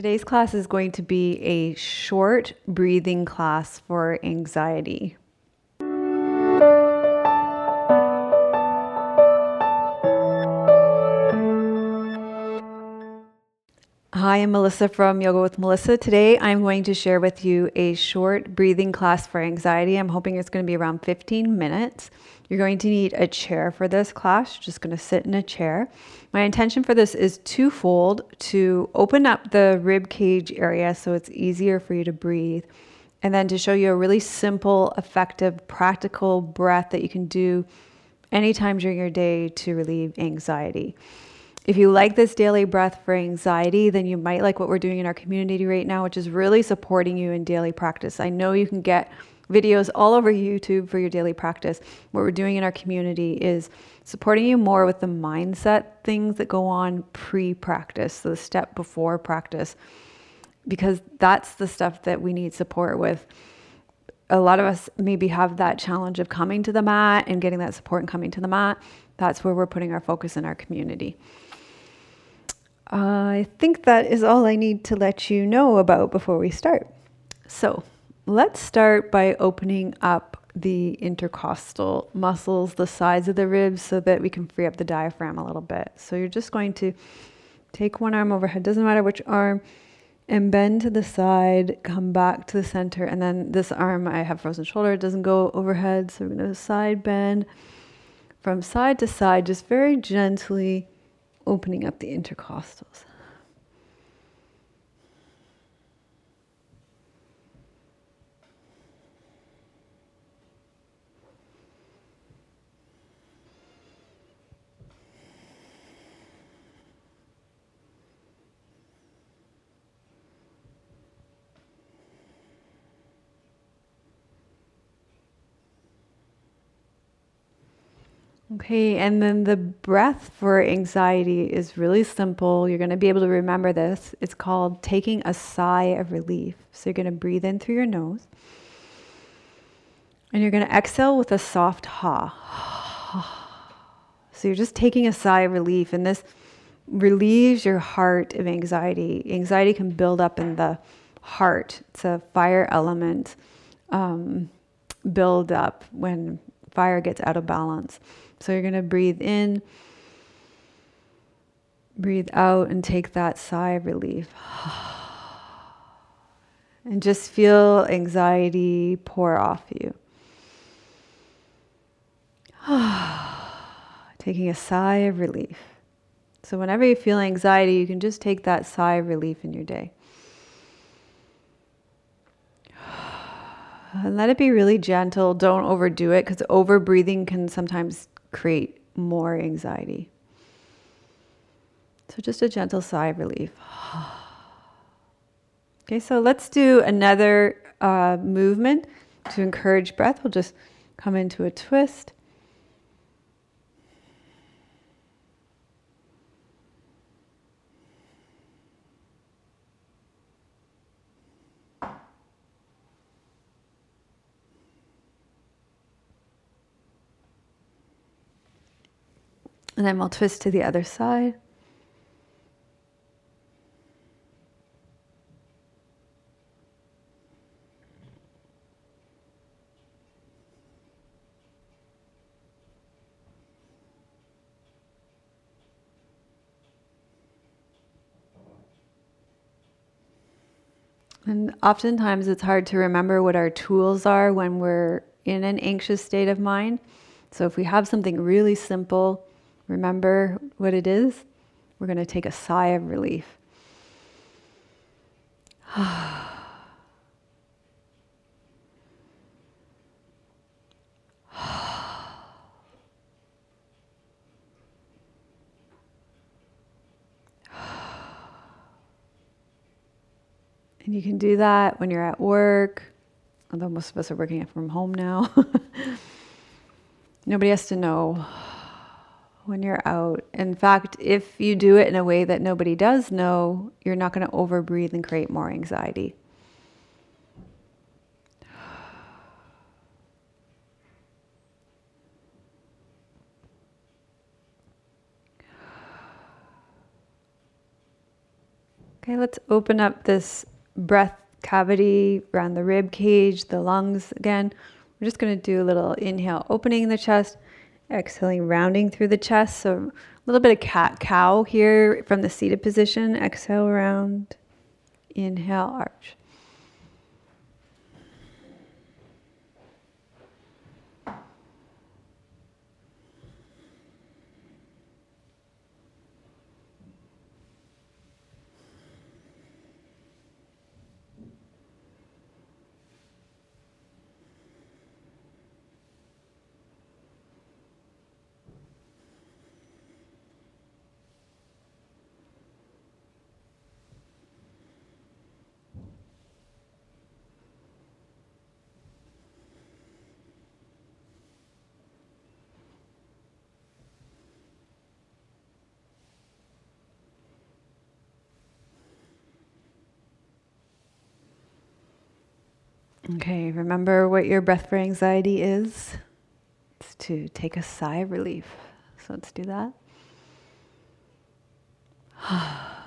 Today's class is going to be a short breathing class for anxiety. Hi, I'm Melissa from Yoga with Melissa. Today I'm going to share with you a short breathing class for anxiety. I'm hoping it's going to be around 15 minutes. You're going to need a chair for this class. You're just going to sit in a chair. My intention for this is twofold to open up the rib cage area so it's easier for you to breathe, and then to show you a really simple, effective, practical breath that you can do anytime during your day to relieve anxiety. If you like this daily breath for anxiety, then you might like what we're doing in our community right now, which is really supporting you in daily practice. I know you can get videos all over YouTube for your daily practice. What we're doing in our community is supporting you more with the mindset things that go on pre practice, so the step before practice, because that's the stuff that we need support with. A lot of us maybe have that challenge of coming to the mat and getting that support and coming to the mat. That's where we're putting our focus in our community. I think that is all I need to let you know about before we start. So, Let's start by opening up the intercostal muscles, the sides of the ribs, so that we can free up the diaphragm a little bit. So you're just going to take one arm overhead, doesn't matter which arm, and bend to the side, come back to the center. And then this arm, I have frozen shoulder, it doesn't go overhead. So we're going to side bend from side to side, just very gently opening up the intercostals. Okay, and then the breath for anxiety is really simple. You're going to be able to remember this. It's called taking a sigh of relief. So you're going to breathe in through your nose. And you're going to exhale with a soft ha. So you're just taking a sigh of relief, and this relieves your heart of anxiety. Anxiety can build up in the heart, it's a fire element um, build up when fire gets out of balance. So you're going to breathe in, breathe out, and take that sigh of relief. And just feel anxiety pour off you. Taking a sigh of relief. So, whenever you feel anxiety, you can just take that sigh of relief in your day. And let it be really gentle. Don't overdo it because over breathing can sometimes create more anxiety. So just a gentle sigh of relief. Okay, so let's do another uh, movement to encourage breath. We'll just come into a twist. And then we'll twist to the other side. And oftentimes it's hard to remember what our tools are when we're in an anxious state of mind. So if we have something really simple, remember what it is, we're going to take a sigh of relief. And you can do that when you're at work, although most of us are working from home now. Nobody has to know when you're out. In fact, if you do it in a way that nobody does know, you're not going to overbreathe and create more anxiety. Okay, let's open up this breath cavity around the rib cage, the lungs again. We're just going to do a little inhale, opening the chest, exhaling, rounding through the chest. So a little bit of cat cow here from the seated position. Exhale, round. Inhale, arch. Okay, remember what your breath for anxiety is? It's to take a sigh of relief. So let's do that.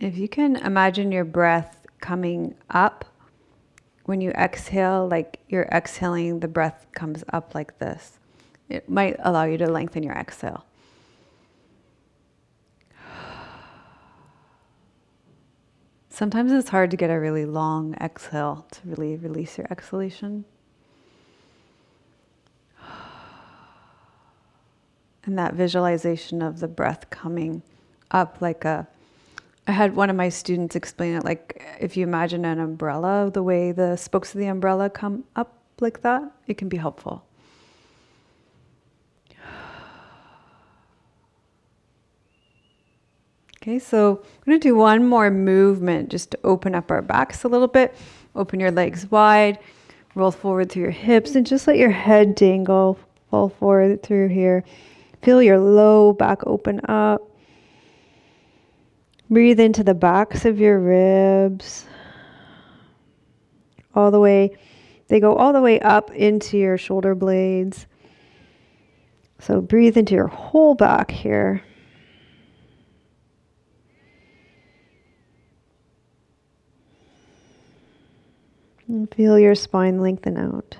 If you can imagine your breath coming up when you exhale, like you're exhaling, the breath comes up like this. It might allow you to lengthen your exhale. Sometimes it's hard to get a really long exhale to really release your exhalation. And that visualization of the breath coming up like a I had one of my students explain it like if you imagine an umbrella, the way the spokes of the umbrella come up like that, it can be helpful. Okay, so I'm going to do one more movement just to open up our backs a little bit. Open your legs wide, roll forward through your hips, and just let your head dangle, fall forward through here. Feel your low back open up. Breathe into the backs of your ribs. All the way, they go all the way up into your shoulder blades. So breathe into your whole back here. And feel your spine lengthen out.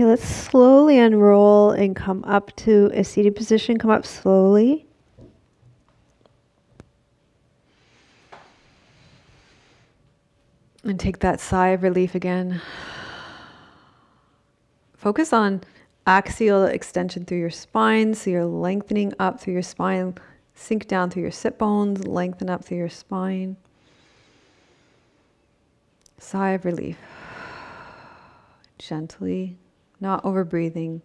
Okay, let's slowly unroll and come up to a seated position. Come up slowly. And take that sigh of relief again. Focus on axial extension through your spine. So you're lengthening up through your spine. Sink down through your sit bones, lengthen up through your spine. Sigh of relief. Gently not over breathing.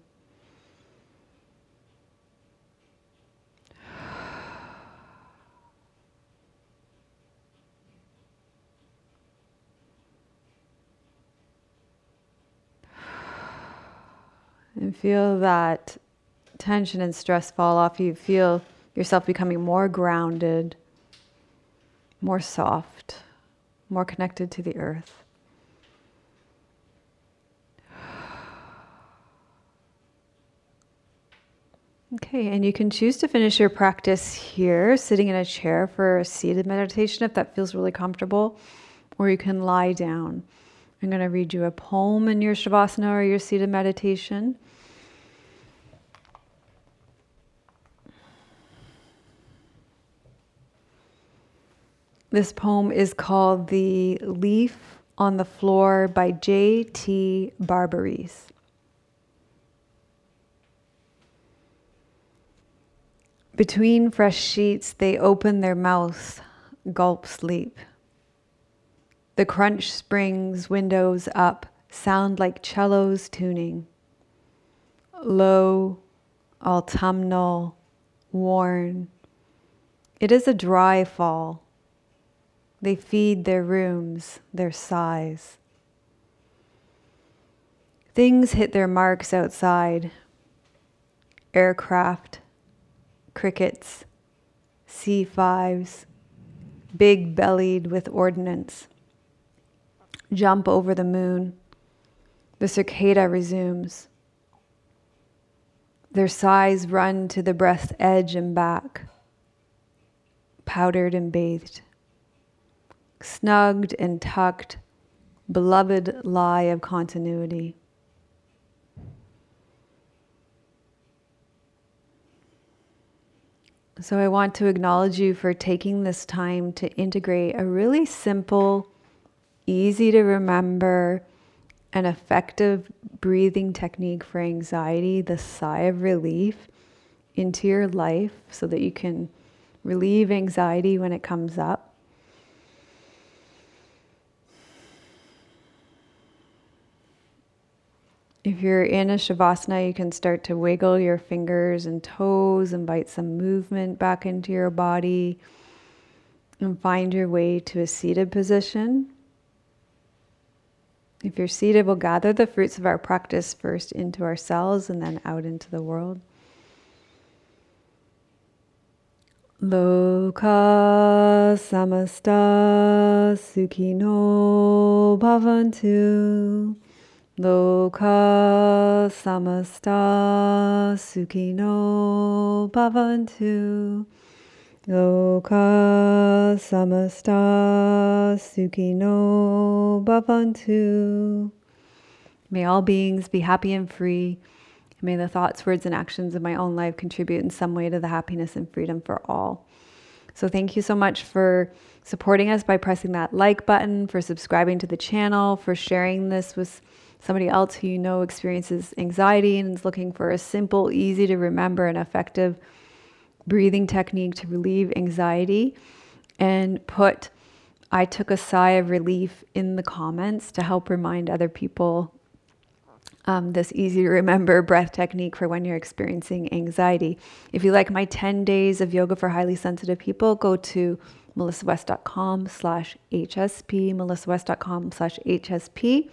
And feel that tension and stress fall off you. Feel yourself becoming more grounded, more soft, more connected to the earth. Okay, and you can choose to finish your practice here, sitting in a chair for a seated meditation if that feels really comfortable, or you can lie down. I'm going to read you a poem in your Shavasana or your seated meditation. This poem is called The Leaf on the Floor by J.T. Barbarese. Between fresh sheets, they open their mouths, gulp sleep. The crunch springs windows up sound like cellos tuning. Low, autumnal, worn. It is a dry fall. They feed their rooms, their sighs. Things hit their marks outside aircraft, crickets, C5s, big bellied with ordnance. Jump over the moon. The cicada resumes. Their sighs run to the breast's edge and back, powdered and bathed. Snugged and tucked, beloved lie of continuity. So, I want to acknowledge you for taking this time to integrate a really simple, easy to remember, and effective breathing technique for anxiety, the sigh of relief, into your life so that you can relieve anxiety when it comes up. If you're in a Shavasana, you can start to wiggle your fingers and toes, invite some movement back into your body, and find your way to a seated position. If you're seated, we'll gather the fruits of our practice first into ourselves and then out into the world. Loka samasta sukhino bhavantu. Loka samasta sukhino bhavantu. Loka samasta sukhino bhavantu. May all beings be happy and free. May the thoughts, words, and actions of my own life contribute in some way to the happiness and freedom for all. So, thank you so much for supporting us by pressing that like button, for subscribing to the channel, for sharing this with somebody else who you know experiences anxiety and is looking for a simple, easy to remember, and effective breathing technique to relieve anxiety. And put, I took a sigh of relief in the comments to help remind other people um, this easy to remember breath technique for when you're experiencing anxiety. If you like my 10 days of yoga for highly sensitive people, go to melissawest.com slash HSP, melissawest.com slash HSP.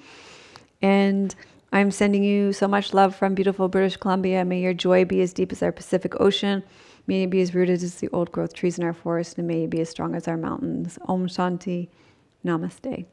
And I'm sending you so much love from beautiful British Columbia. May your joy be as deep as our Pacific Ocean. May it be as rooted as the old growth trees in our forest, and may it be as strong as our mountains. Om Shanti. Namaste.